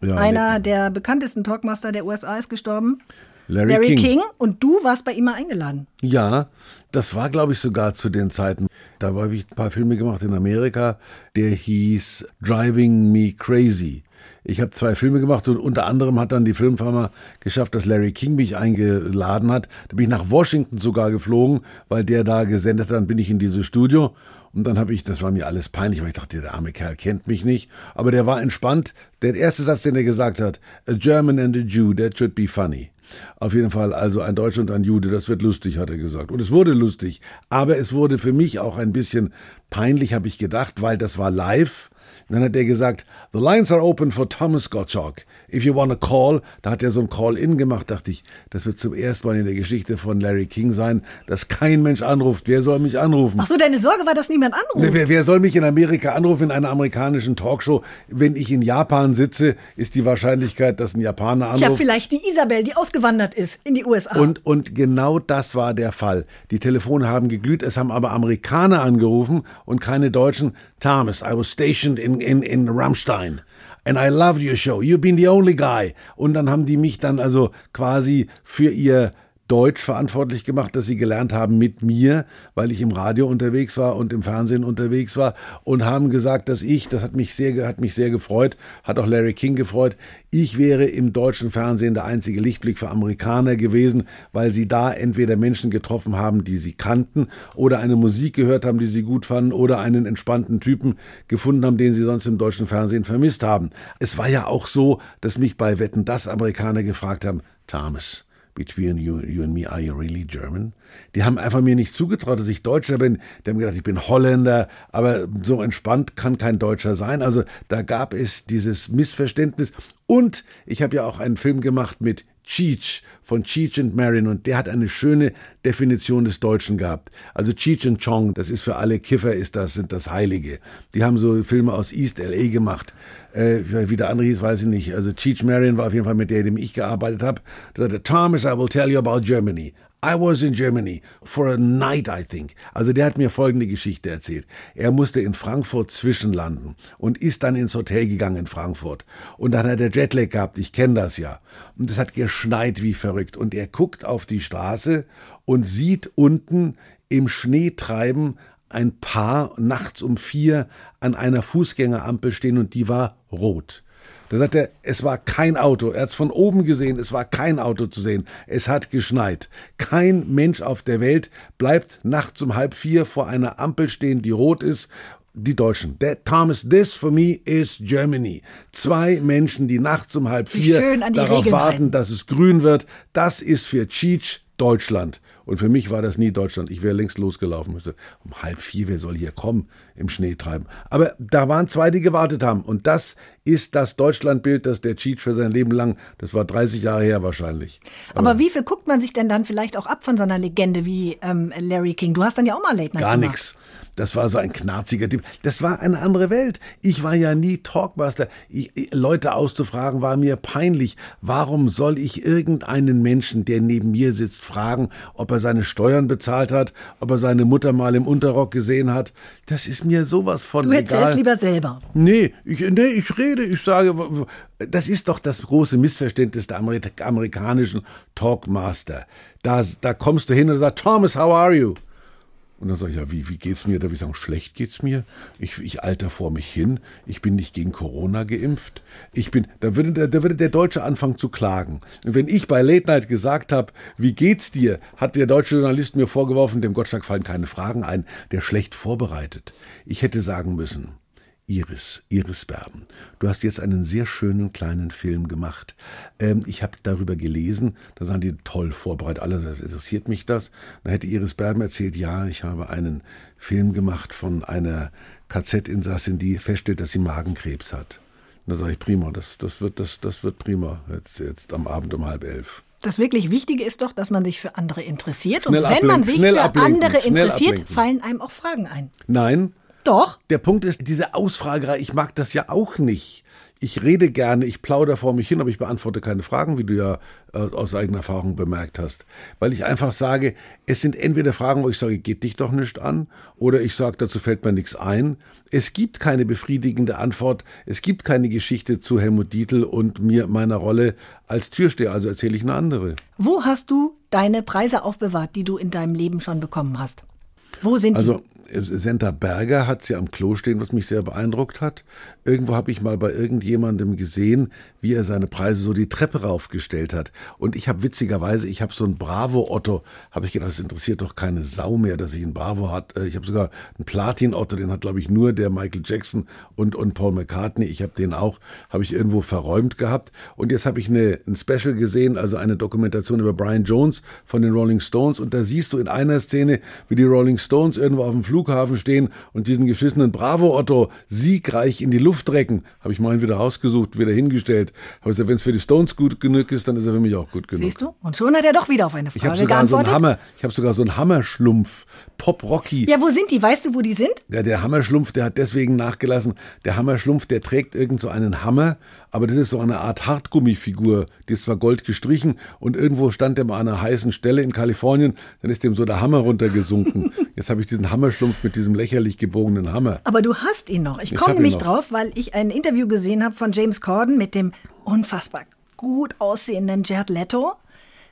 Ja, Einer der bekanntesten Talkmaster der USA ist gestorben. Larry, Larry King. King. Und du warst bei ihm mal eingeladen. Ja, das war, glaube ich, sogar zu den Zeiten. Da habe ich ein paar Filme gemacht in Amerika. Der hieß Driving Me Crazy. Ich habe zwei Filme gemacht und unter anderem hat dann die Filmfirma geschafft, dass Larry King mich eingeladen hat. Da bin ich nach Washington sogar geflogen, weil der da gesendet hat. Dann bin ich in dieses Studio und dann habe ich, das war mir alles peinlich, weil ich dachte, der arme Kerl kennt mich nicht. Aber der war entspannt. Der erste Satz, den er gesagt hat, a German and a Jew, that should be funny. Auf jeden Fall also ein Deutscher und ein Jude, das wird lustig, hat er gesagt. Und es wurde lustig. Aber es wurde für mich auch ein bisschen peinlich, habe ich gedacht, weil das war live. Dann hat er gesagt, the lines are open for Thomas Gottschalk. If you want a call, da hat er so ein Call-In gemacht, dachte ich, das wird zum ersten Mal in der Geschichte von Larry King sein, dass kein Mensch anruft. Wer soll mich anrufen? Ach so, deine Sorge war, dass niemand anruft? Wer, wer soll mich in Amerika anrufen, in einer amerikanischen Talkshow? Wenn ich in Japan sitze, ist die Wahrscheinlichkeit, dass ein Japaner anruft. Ja, vielleicht die Isabel, die ausgewandert ist in die USA. Und, und genau das war der Fall. Die Telefone haben geglüht, es haben aber Amerikaner angerufen und keine Deutschen. Thomas, I was stationed in, in, in Rammstein and I loved your show. You've been the only guy. Und dann haben die mich dann also quasi für ihr Deutsch verantwortlich gemacht, dass sie gelernt haben mit mir, weil ich im Radio unterwegs war und im Fernsehen unterwegs war und haben gesagt, dass ich, das hat mich sehr, hat mich sehr gefreut, hat auch Larry King gefreut, ich wäre im deutschen Fernsehen der einzige Lichtblick für Amerikaner gewesen, weil sie da entweder Menschen getroffen haben, die sie kannten oder eine Musik gehört haben, die sie gut fanden oder einen entspannten Typen gefunden haben, den sie sonst im deutschen Fernsehen vermisst haben. Es war ja auch so, dass mich bei Wetten das Amerikaner gefragt haben, Thomas, between you, you and me, are you really German? Die haben einfach mir nicht zugetraut, dass ich Deutscher bin. Die haben gedacht, ich bin Holländer, aber so entspannt kann kein Deutscher sein. Also da gab es dieses Missverständnis. Und ich habe ja auch einen Film gemacht mit Cheech von Cheech and Marin und der hat eine schöne Definition des Deutschen gehabt. Also Cheech and Chong, das ist für alle Kiffer, ist das, sind das Heilige. Die haben so Filme aus East L.A. gemacht. Äh, wie der andere hieß, weiß ich nicht. Also Cheech Marin war auf jeden Fall mit der, dem ich gearbeitet habe. Der sagte, Thomas, I will tell you about Germany. I was in Germany for a night, I think. Also der hat mir folgende Geschichte erzählt. Er musste in Frankfurt zwischenlanden und ist dann ins Hotel gegangen in Frankfurt. Und dann hat er Jetlag gehabt, ich kenne das ja. Und es hat geschneit wie verrückt. Und er guckt auf die Straße und sieht unten im Schneetreiben ein Paar nachts um vier an einer Fußgängerampel stehen und die war rot. Da sagt er, es war kein Auto. Er hat es von oben gesehen, es war kein Auto zu sehen. Es hat geschneit. Kein Mensch auf der Welt bleibt nachts um halb vier vor einer Ampel stehen, die rot ist. Die Deutschen. Der Thomas, this for me is Germany. Zwei Menschen, die nachts um halb vier darauf Regeln warten, ein. dass es grün wird. Das ist für Cheech Deutschland. Und für mich war das nie Deutschland. Ich wäre längst losgelaufen. Um halb vier, wer soll hier kommen im Schnee treiben? Aber da waren zwei, die gewartet haben. Und das ist das Deutschlandbild, das der Cheat für sein Leben lang, das war 30 Jahre her wahrscheinlich. Aber, Aber wie viel guckt man sich denn dann vielleicht auch ab von so einer Legende wie ähm, Larry King? Du hast dann ja auch mal Late Night Gar nichts. Das war so ein knarziger Typ. Das war eine andere Welt. Ich war ja nie Talkmaster. Ich, Leute auszufragen war mir peinlich. Warum soll ich irgendeinen Menschen, der neben mir sitzt, fragen, ob er seine Steuern bezahlt hat, ob er seine Mutter mal im Unterrock gesehen hat? Das ist mir sowas von du egal. Du erzählst lieber selber. Nee, ich, nee, ich rede, ich sage, das ist doch das große Missverständnis der amerikanischen Talkmaster. Da, da kommst du hin und sagst, Thomas, how are you? Und dann sage ich, ja, wie, wie geht's mir? Da würde ich sagen, schlecht geht's mir. Ich, ich alter vor mich hin. Ich bin nicht gegen Corona geimpft. Ich bin, da würde, da würde der Deutsche anfangen zu klagen. Und wenn ich bei Late Night gesagt habe, wie geht's dir, hat der deutsche Journalist mir vorgeworfen, dem Gottschalk fallen keine Fragen ein, der schlecht vorbereitet. Ich hätte sagen müssen, Iris, Iris Berben. Du hast jetzt einen sehr schönen kleinen Film gemacht. Ähm, ich habe darüber gelesen, da sagen die toll vorbereitet, alle interessiert mich das. Dann hätte Iris Berben erzählt, ja, ich habe einen Film gemacht von einer KZ-Insassin, die feststellt, dass sie Magenkrebs hat. Und da sage ich, prima, das, das, wird, das, das wird prima, jetzt, jetzt am Abend um halb elf. Das wirklich Wichtige ist doch, dass man sich für andere interessiert. Schnell Und wenn man sich für ablenken, andere interessiert, fallen einem auch Fragen ein. Nein, doch. Der Punkt ist, diese Ausfragerei, ich mag das ja auch nicht. Ich rede gerne, ich plaudere vor mich hin, aber ich beantworte keine Fragen, wie du ja äh, aus eigener Erfahrung bemerkt hast. Weil ich einfach sage, es sind entweder Fragen, wo ich sage, geht dich doch nicht an, oder ich sage, dazu fällt mir nichts ein. Es gibt keine befriedigende Antwort. Es gibt keine Geschichte zu Helmut Dietl und mir, meiner Rolle als Türsteher, also erzähle ich eine andere. Wo hast du deine Preise aufbewahrt, die du in deinem Leben schon bekommen hast? Wo sind also, die? Senta Berger hat sie am Klo stehen, was mich sehr beeindruckt hat. Irgendwo habe ich mal bei irgendjemandem gesehen, wie er seine Preise so die Treppe raufgestellt hat. Und ich habe witzigerweise, ich habe so ein Bravo-Otto, habe ich gedacht, das interessiert doch keine Sau mehr, dass ich ein Bravo hat. Äh, ich habe sogar einen Platin-Otto, den hat, glaube ich, nur der Michael Jackson und, und Paul McCartney. Ich habe den auch, habe ich irgendwo verräumt gehabt. Und jetzt habe ich eine, ein Special gesehen, also eine Dokumentation über Brian Jones von den Rolling Stones. Und da siehst du in einer Szene, wie die Rolling Stones irgendwo auf dem Flug Flughafen stehen und diesen geschissenen Bravo-Otto siegreich in die Luft recken. Habe ich meinen wieder rausgesucht, wieder hingestellt. Habe gesagt, wenn es für die Stones gut genug ist, dann ist er für mich auch gut genug. Siehst du? Und schon hat er doch wieder auf eine Frage ich habe sogar geantwortet. So einen Hammer, ich habe sogar so einen Hammerschlumpf, Pop Rocky. Ja, wo sind die? Weißt du, wo die sind? Ja, der Hammerschlumpf, der hat deswegen nachgelassen. Der Hammerschlumpf, der trägt irgend so einen Hammer aber das ist so eine Art Hartgummifigur, die ist zwar gold gestrichen und irgendwo stand er mal an einer heißen Stelle in Kalifornien, dann ist dem so der Hammer runtergesunken. Jetzt habe ich diesen Hammerschlumpf mit diesem lächerlich gebogenen Hammer. Aber du hast ihn noch. Ich, ich komme nämlich drauf, weil ich ein Interview gesehen habe von James Corden mit dem unfassbar gut aussehenden Jared Leto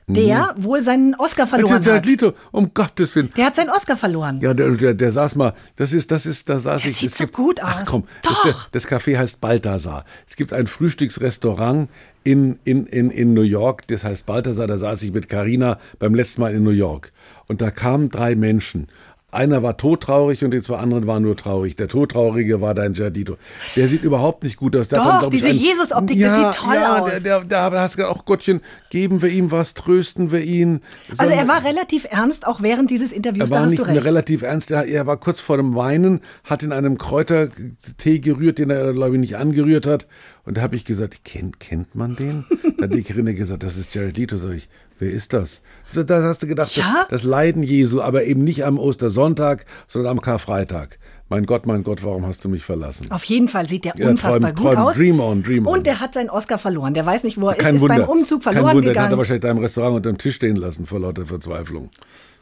der wohl seinen Oscar verloren Der hat. Lito, um Gottes Willen. Der hat seinen Oscar verloren. Ja, der, der, der saß mal, das ist, das ist, da saß Der ich. sieht es so gut Ach aus. komm, Doch. Das, das Café heißt Balthasar. Es gibt ein Frühstücksrestaurant in, in, in, in New York, das heißt Balthasar, da saß ich mit Carina beim letzten Mal in New York. Und da kamen drei Menschen. Einer war todtraurig und die zwei anderen waren nur traurig. Der todtraurige war dein Giardito. Der sieht überhaupt nicht gut aus. Der Doch, ich, diese Jesus-Optik, das sieht toll ja, aus. Der, da hast du ach Gottchen, geben wir ihm was, trösten wir ihn. Also er war relativ ernst, auch während dieses Interviews, er da war hast nicht du recht. relativ ernst. Er, er war kurz vor dem Weinen, hat in einem Kräutertee gerührt, den er, glaube ich, nicht angerührt hat. Und da habe ich gesagt, kennt, kennt man den? da hat die Corinne gesagt, das ist Jared Leto. Sag ich, wer ist das? Da hast du gedacht, Ja? das Leiden Jesu, aber eben nicht am Ostersonntag, sondern am Karfreitag. Mein Gott, mein Gott, warum hast du mich verlassen? Auf jeden Fall sieht der Ja, unfassbar träum- gut träum- aus. dream on, dream on. Und der hat seinen Oscar verloren. Der weiß nicht, wo er Kein ist, ist Wunder. beim Umzug Kein verloren Wunder, den hat er gegangen. wahrscheinlich da im Restaurant unter dem Tisch stehen lassen vor lauter Verzweiflung.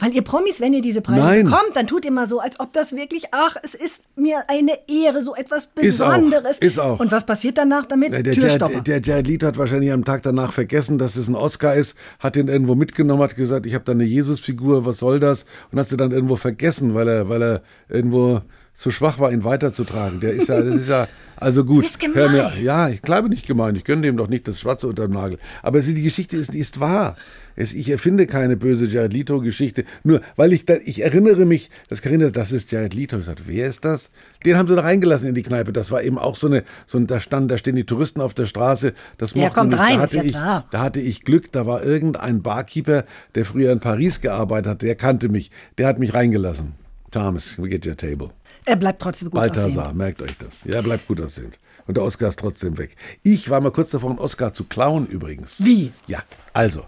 Weil ihr Promis, wenn ihr diese Preise Nein. bekommt, dann tut ihr mal so, als ob das wirklich, ach, es ist mir eine Ehre, so etwas Ist auch, Besonderes. ist auch. Und was passiert danach damit? Der, der, Türstopper. Der Jared Leto hat wahrscheinlich am Tag danach vergessen, dass es ein Oscar ist, hat den irgendwo mitgenommen, hat gesagt, ich habe da eine Jesusfigur, was soll das? Und hat sie dann irgendwo vergessen, weil er, weil er irgendwo zu schwach war, ihn weiterzutragen. Der ist ja, das ist ja, also gut. Ist gemein. hör mir, ja, ich glaube nicht gemein. Ich gönne dem doch nicht das Schwarze unter dem Nagel. Aber sie, die Geschichte ist, ist wahr. Es, ich erfinde keine böse Jared Leto-Geschichte. Nur, weil ich da, ich erinnere mich, das Carina, das ist Jared Leto. Ich sagte, wer ist das? Den haben sie da reingelassen in die Kneipe. Das war eben auch so eine, so ein, da stand, da stehen die Touristen auf der Straße. Das Ja, kommt rein, da ist hatte ja ich, klar. da hatte ich Glück. Da war irgendein Barkeeper, der früher in Paris gearbeitet hat. Der kannte mich. Der hat mich reingelassen. Thomas, we get your table. Er bleibt trotzdem gut Balthasar, aussehen. merkt euch das. Ja, bleibt gut aussehend. Und der Oscar ist trotzdem weg. Ich war mal kurz davor, einen Oscar zu klauen übrigens. Wie? Ja, also.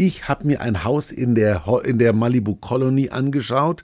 Ich habe mir ein Haus in der, in der Malibu Colony angeschaut.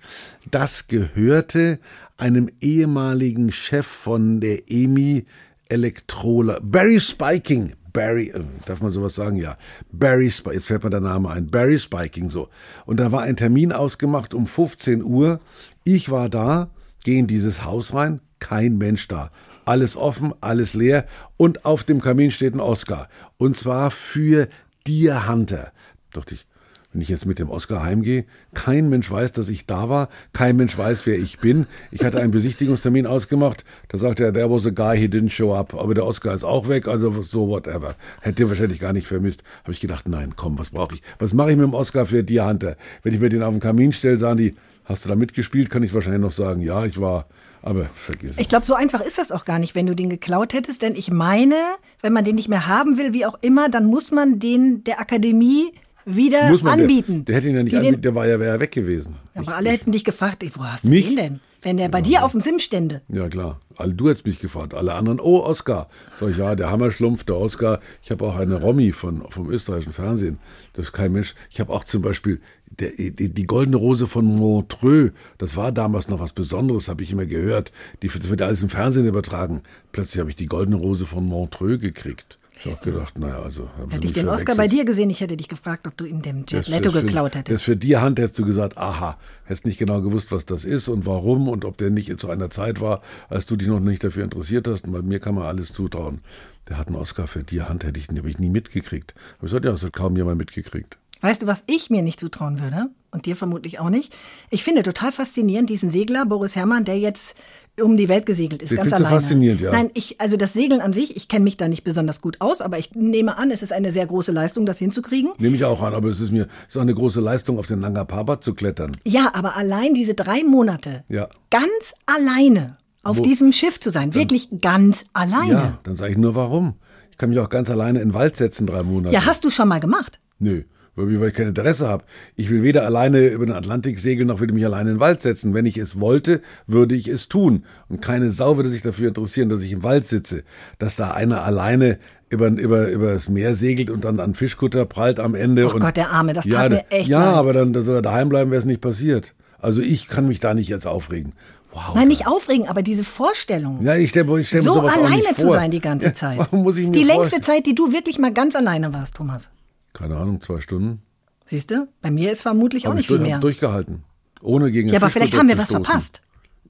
Das gehörte einem ehemaligen Chef von der EMI Electrola, Barry Spiking. Barry, äh, darf man sowas sagen? Ja. Barry, Sp- jetzt fällt mir der Name ein. Barry Spiking, so. Und da war ein Termin ausgemacht um 15 Uhr. Ich war da, gehe in dieses Haus rein, kein Mensch da. Alles offen, alles leer und auf dem Kamin steht ein Oscar. Und zwar für Deer Hunter. Dachte ich, wenn ich jetzt mit dem Oscar heimgehe, kein Mensch weiß, dass ich da war, kein Mensch weiß, wer ich bin. Ich hatte einen Besichtigungstermin ausgemacht, da sagte er, there was a guy, he didn't show up, aber der Oscar ist auch weg, also so whatever. Hätte wahrscheinlich gar nicht vermisst. Habe ich gedacht, nein, komm, was brauche ich? Was mache ich mit dem Oscar für Deer Hunter? Wenn ich mir den auf den Kamin stelle, sagen die, hast du da mitgespielt? Kann ich wahrscheinlich noch sagen, ja, ich war, aber vergiss es. Ich glaube, so einfach ist das auch gar nicht, wenn du den geklaut hättest. Denn ich meine, wenn man den nicht mehr haben will, wie auch immer, dann muss man den der Akademie wieder Muss man, anbieten. Der, der hätte ihn ja nicht anbieten, der war ja, wäre ja weg gewesen. Aber Ich- alle ich- hätten dich gefragt, ey, wo hast du den denn? Wenn der bei dir auf dem Sim stände. Ja, klar. Du hättest mich gefragt. Alle anderen, oh, Oscar. Sag ich, ja, der Hammerschlumpf, der Oscar. Ich habe auch eine Romy von, vom österreichischen Fernsehen. Das ist kein Mensch. Ich habe auch zum Beispiel der, die, die Goldene Rose von Montreux. Das war damals noch was Besonderes, habe ich immer gehört. Die wird alles im Fernsehen übertragen. Plötzlich habe ich die Goldene Rose von Montreux gekriegt. Ich habe gedacht, naja, also. Hätte ich den Oscar bei dir gesehen, ich hätte dich gefragt, ob du ihm den Jet Das- das für- geklaut Das hättest. für die Hand hättest du gesagt, aha, hättest nicht genau gewusst, was das ist und warum und ob der nicht zu einer Zeit war, als du dich noch nicht dafür interessiert hast. Und bei mir kann man alles zutrauen. Der hat einen Oscar für die Hand, hätte ich, den habe ich nie mitgekriegt. Aber ich sagte, ja, das hat kaum jemand mitgekriegt. Weißt du, was ich mir nicht zutrauen würde? Und dir vermutlich auch nicht. Ich finde total faszinierend diesen Segler, Boris Herrmann, der jetzt um die Welt gesegelt ist, Den ganz alleine. faszinierend, ja. Nein, ich, also das Segeln an sich, ich kenne mich da nicht besonders gut aus, aber ich nehme an, es ist eine sehr große Leistung, das hinzukriegen. Nehme ich auch an, aber es ist mir es ist auch eine große Leistung, auf den Nanga Parbat zu klettern. Ja, aber allein diese drei Monate, Ja. ganz alleine auf Wo- diesem Schiff zu sein, wirklich ganz alleine. Ja, dann sage ich nur, warum? Ich kann mich auch ganz alleine in den Wald setzen, drei Monate. ja, hast du schon mal gemacht? Nö, weil ich kein Interesse habe. Ich will weder alleine über den Atlantik segeln, noch will ich mich alleine in den Wald setzen. Wenn ich es wollte, würde ich es tun. Und keine Sau würde sich dafür interessieren, dass ich im Wald sitze. Dass da einer alleine über, über, über das Meer segelt und dann an Fischkutter prallt am Ende. Oh Gott, der Arme, das ja, tat mir echt Ja, leid. aber dann soll er daheim bleiben, wäre es nicht passiert. Also ich kann mich da nicht jetzt aufregen. Wow. Nein, nicht aufregen, aber diese Vorstellung. Ja, ich stelle ich stell mir so alleine zu sein die ganze Ja, Zeit. Warum muss ich mir die längste vorstellen? Zeit, die du wirklich mal ganz alleine warst, Thomas. Keine Ahnung, zwei Stunden. Siehst du? Bei mir ist vermutlich auch Habe ich nicht viel durch, mehr. hab durchgehalten. Ohne gegen Ja, aber vielleicht haben wir was stoßen. verpasst.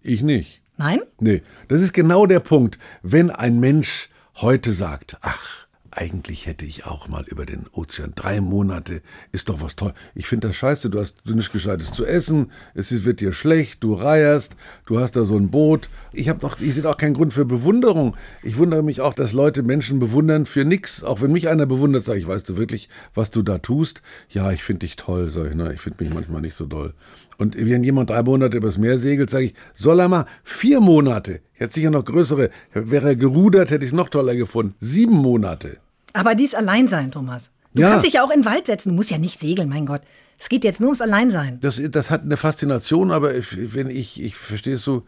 Ich nicht. Nein? Nee, das ist genau der Punkt. Wenn ein Mensch heute sagt, ach, eigentlich hätte ich auch mal über den Ozean. Drei Monate ist doch was toll. Ich finde das scheiße, du hast du nicht Gescheites zu essen, es wird dir schlecht, du reierst, du hast da so ein Boot. Ich habe doch, ich sehe auch keinen Grund für Bewunderung. Ich wundere mich auch, dass Leute Menschen bewundern für nichts. Auch wenn mich einer bewundert, sage ich, weißt du wirklich, was du da tust? Ja, ich finde dich toll, sage ich, ne? ich finde mich manchmal nicht so doll. Und wenn jemand drei Monate übers Meer segelt, sage ich, soll er mal vier Monate. Ich hätte sicher noch größere. Wäre er gerudert, hätte ich es noch toller gefunden. Sieben Monate. Aber dies Alleinsein, Thomas. Du Ja. kannst dich ja auch in den Wald setzen. Du musst ja nicht segeln, mein Gott. Es geht jetzt nur ums Alleinsein. Das, das hat eine Faszination, aber ich, wenn ich, ich verstehst du,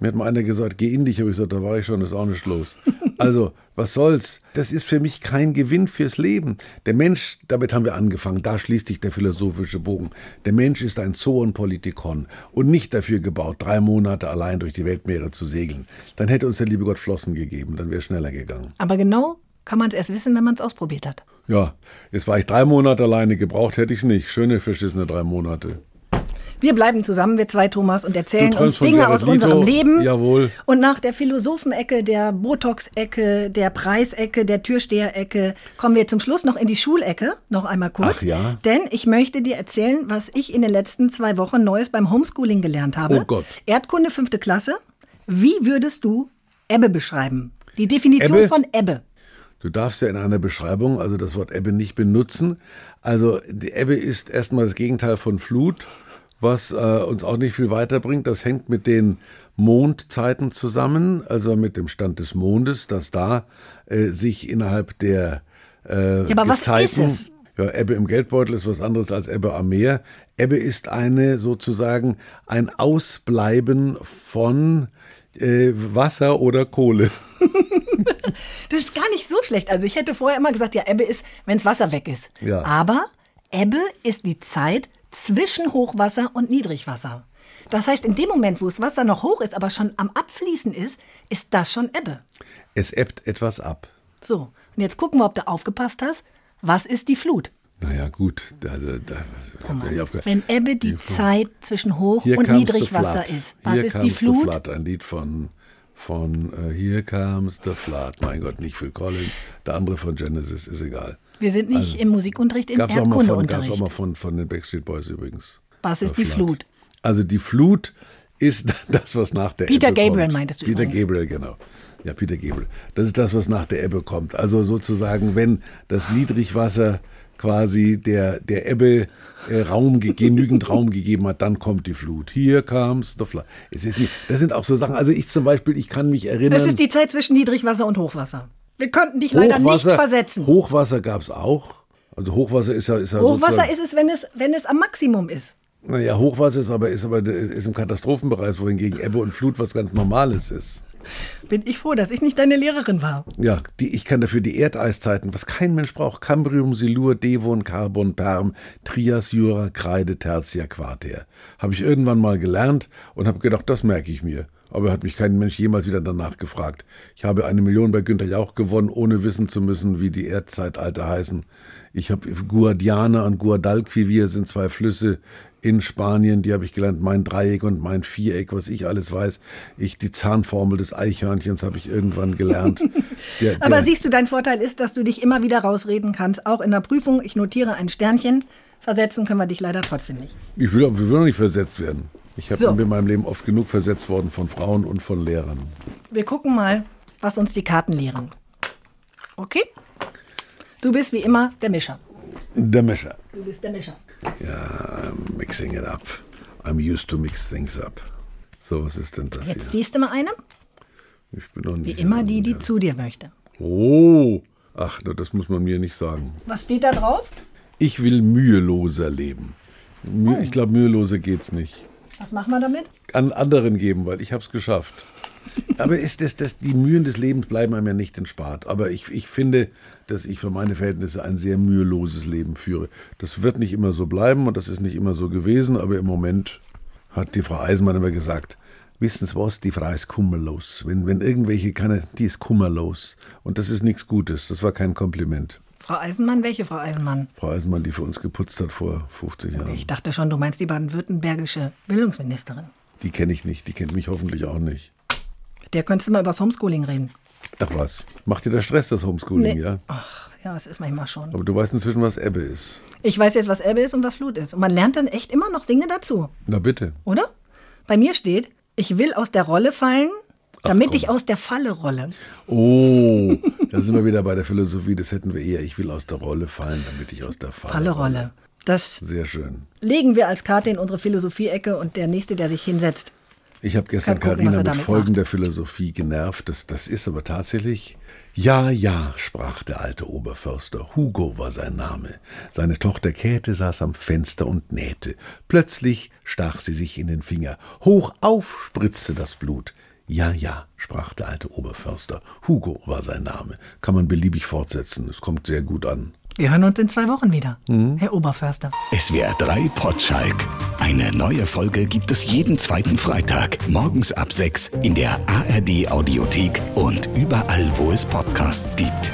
mir hat mal einer gesagt, geh in dich, habe ich gesagt, da war ich schon, ist auch nicht los. Also, was soll's? Das ist für mich kein Gewinn fürs Leben. Der Mensch, damit haben wir angefangen, da schließt sich der philosophische Bogen. Der Mensch ist ein Zoonpolitikon und nicht dafür gebaut, drei Monate allein durch die Weltmeere zu segeln. Dann hätte uns der liebe Gott Flossen gegeben, dann wäre schneller gegangen. Aber genau kann man es erst wissen, wenn man es ausprobiert hat. Ja, jetzt war ich drei Monate alleine, gebraucht hätte ich nicht. Schöne verschissene drei Monate. Wir bleiben zusammen, wir zwei Thomas, und erzählen uns Dinge aus unserem Leben. Jawohl. Und nach der Philosophenecke, der Botox-Ecke, der Preisecke, der Türsteherecke kommen wir zum Schluss noch in die Schulecke. Noch einmal kurz. Ach ja? Denn ich möchte dir erzählen, was ich in den letzten zwei Wochen Neues beim Homeschooling gelernt habe. Oh Gott. Erdkunde, fünfte Klasse. Wie würdest du Ebbe beschreiben? Die Definition Ebbe? von Ebbe. Du darfst ja in einer Beschreibung also das Wort Ebbe nicht benutzen. Also die Ebbe ist erstmal das Gegenteil von Flut, was äh, uns auch nicht viel weiterbringt. Das hängt mit den Mondzeiten zusammen, also mit dem Stand des Mondes, dass da äh, sich innerhalb der äh, Ja, aber was ist Gezeiten- es? Ja, Ebbe im Geldbeutel ist was anderes als Ebbe am Meer. Ebbe ist eine sozusagen ein Ausbleiben von äh, Wasser oder Kohle. Das ist gar nicht so schlecht. Also ich hätte vorher immer gesagt, ja, Ebbe ist, wenns Wasser weg ist. Ja. Aber Ebbe ist die Zeit zwischen Hochwasser und Niedrigwasser. Das heißt, in dem Moment, wo das Wasser noch hoch ist, aber schon am Abfließen ist, ist das schon Ebbe. Es ebbt etwas ab. So, und jetzt gucken wir, ob du aufgepasst hast. Was ist die Flut? Naja, gut. Also, da, Thomas, aufge- wenn Ebbe die, Flut. Zeit zwischen Hoch- Here und Niedrigwasser ist, was Here ist die Flut? flood, ein Lied von, von äh, Here Comes the Flood. Mein Gott, nicht Phil Collins. Der andere von Genesis, ist egal. Wir sind nicht im Musikunterricht, im Gab's mal von, gab's auch Erdkundeunterricht. mal von, von den Backstreet Boys übrigens. Was ist die Flut? Also die Flut ist das, was nach der Peter Ebbe Gabriel kommt. meintest du Peter übrigens. Gabriel, genau. Ja, Peter Gabriel. Das ist das, was nach der Ebbe kommt. Also sozusagen, wenn das Niedrigwasser quasi der, der Ebbe äh, Raum, ge- genügend Raum gegeben hat, dann kommt die Flut. Hier comes the flood. Es ist nicht, das sind auch so Sachen, also ich zum Beispiel, ich kann mich erinnern. Das ist die Zeit zwischen Niedrigwasser und Hochwasser. Wir könnten dich leider nicht versetzen. Hochwasser gab es auch. Also Hochwasser ist ja, ist ja Hochwasser ist es, wenn es, wenn es am Maximum ist. Naja, Hochwasser ist aber, ist aber ist im Katastrophenbereich, wohingegen Ebbe und Flut was ganz Normales ist. Bin ich froh, dass ich nicht deine Lehrerin war. Ja, die, ich kann dafür die Erdeiszeiten, was kein Mensch braucht, Cambrium, Silur, Devon, Carbon, Perm, Trias, Jura, Kreide, Tertia, Quarter. Habe ich irgendwann mal gelernt und habe gedacht, das merke ich mir. Aber hat mich kein Mensch jemals wieder danach gefragt. Ich habe eine Million bei Günter Jauch gewonnen, ohne wissen zu müssen, wie die Erdzeitalter heißen. Ich habe Guadiana und Guadalquivir sind zwei Flüsse in Spanien, die habe ich gelernt, mein Dreieck und mein Viereck, was ich alles weiß. Ich die Zahnformel des Eichhörnchens habe ich irgendwann gelernt. Der, Aber der- siehst du, dein Vorteil ist, dass du dich immer wieder rausreden kannst. Auch in der Prüfung, ich notiere ein Sternchen. Versetzen können wir dich leider trotzdem nicht. Ich will, ich will auch nicht versetzt werden. Ich habe So. in meinem Leben oft genug versetzt worden von Frauen und von Lehrern. Wir gucken mal, was uns die Karten lehren. Okay? Du bist wie immer der Mischer. Der Mischer. Du bist der Mischer. Ja, I'm mixing it up. I'm used to mix things up. So, was ist denn das Jetzt hier? siehst du mal eine. Ich bin noch Wie nicht immer die, die zu dir möchte. Oh, ach, das muss man mir nicht sagen. Was steht da drauf? Ich will müheloser leben. Oh. Ich glaube, müheloser geht's nicht. Was machen wir damit? An anderen geben, weil ich habe es geschafft. Aber ist das, das, die Mühen des Lebens bleiben einem ja nicht entspart. Aber ich, ich finde, dass ich für meine Verhältnisse ein sehr müheloses Leben führe. Das wird nicht immer so bleiben und das ist nicht immer so gewesen, aber im Moment hat die Frau Eisenmann immer gesagt, wissen Sie was, die Frau ist kummerlos. Wenn, wenn irgendwelche kann, die ist kummerlos. Und das ist nichts Gutes. Das war kein Kompliment. Frau Eisenmann, welche Frau Eisenmann? Frau Eisenmann, die für uns geputzt hat vor 50 Jahren. Ich dachte schon, du meinst die baden-württembergische Bildungsministerin. Die kenne ich nicht, die kennt mich hoffentlich auch nicht. Mit Der könntest du mal über das Homeschooling reden. Ach was, macht dir der Stress, das Homeschooling, Nee. ja? Ach, ja, es ist manchmal schon. Aber du weißt inzwischen, was Ebbe ist. Ich weiß jetzt, was Ebbe ist und was Flut ist. Und man lernt dann echt immer noch Dinge dazu, Na bitte. oder? Bei mir steht, ich will aus der Rolle fallen, damit ich aus der Falle rolle. Oh, da sind wir wieder bei der Philosophie, das hätten wir eher. Ich will aus der Rolle fallen, damit ich aus der Falle, Falle rolle. Das Sehr schön. legen wir als Karte in unsere Philosophie-Ecke und der Nächste, der sich hinsetzt. Ich habe gestern Karina mit folgender Philosophie genervt. Das, das ist aber tatsächlich. Ja, ja, sprach der alte Oberförster. Hugo war sein Name. Seine Tochter Käthe saß am Fenster und nähte. Plötzlich stach sie sich in den Finger. Hoch auf spritzte das Blut. Ja, ja, sprach der alte Oberförster. Hugo war sein Name. Kann man beliebig fortsetzen. Es kommt sehr gut an. Wir hören uns in zwei Wochen wieder, Herr Oberförster. SWR 3 Potschalk. Eine neue Folge gibt es jeden zweiten Freitag, morgens ab 6 in der ARD Audiothek und überall, wo es Podcasts gibt.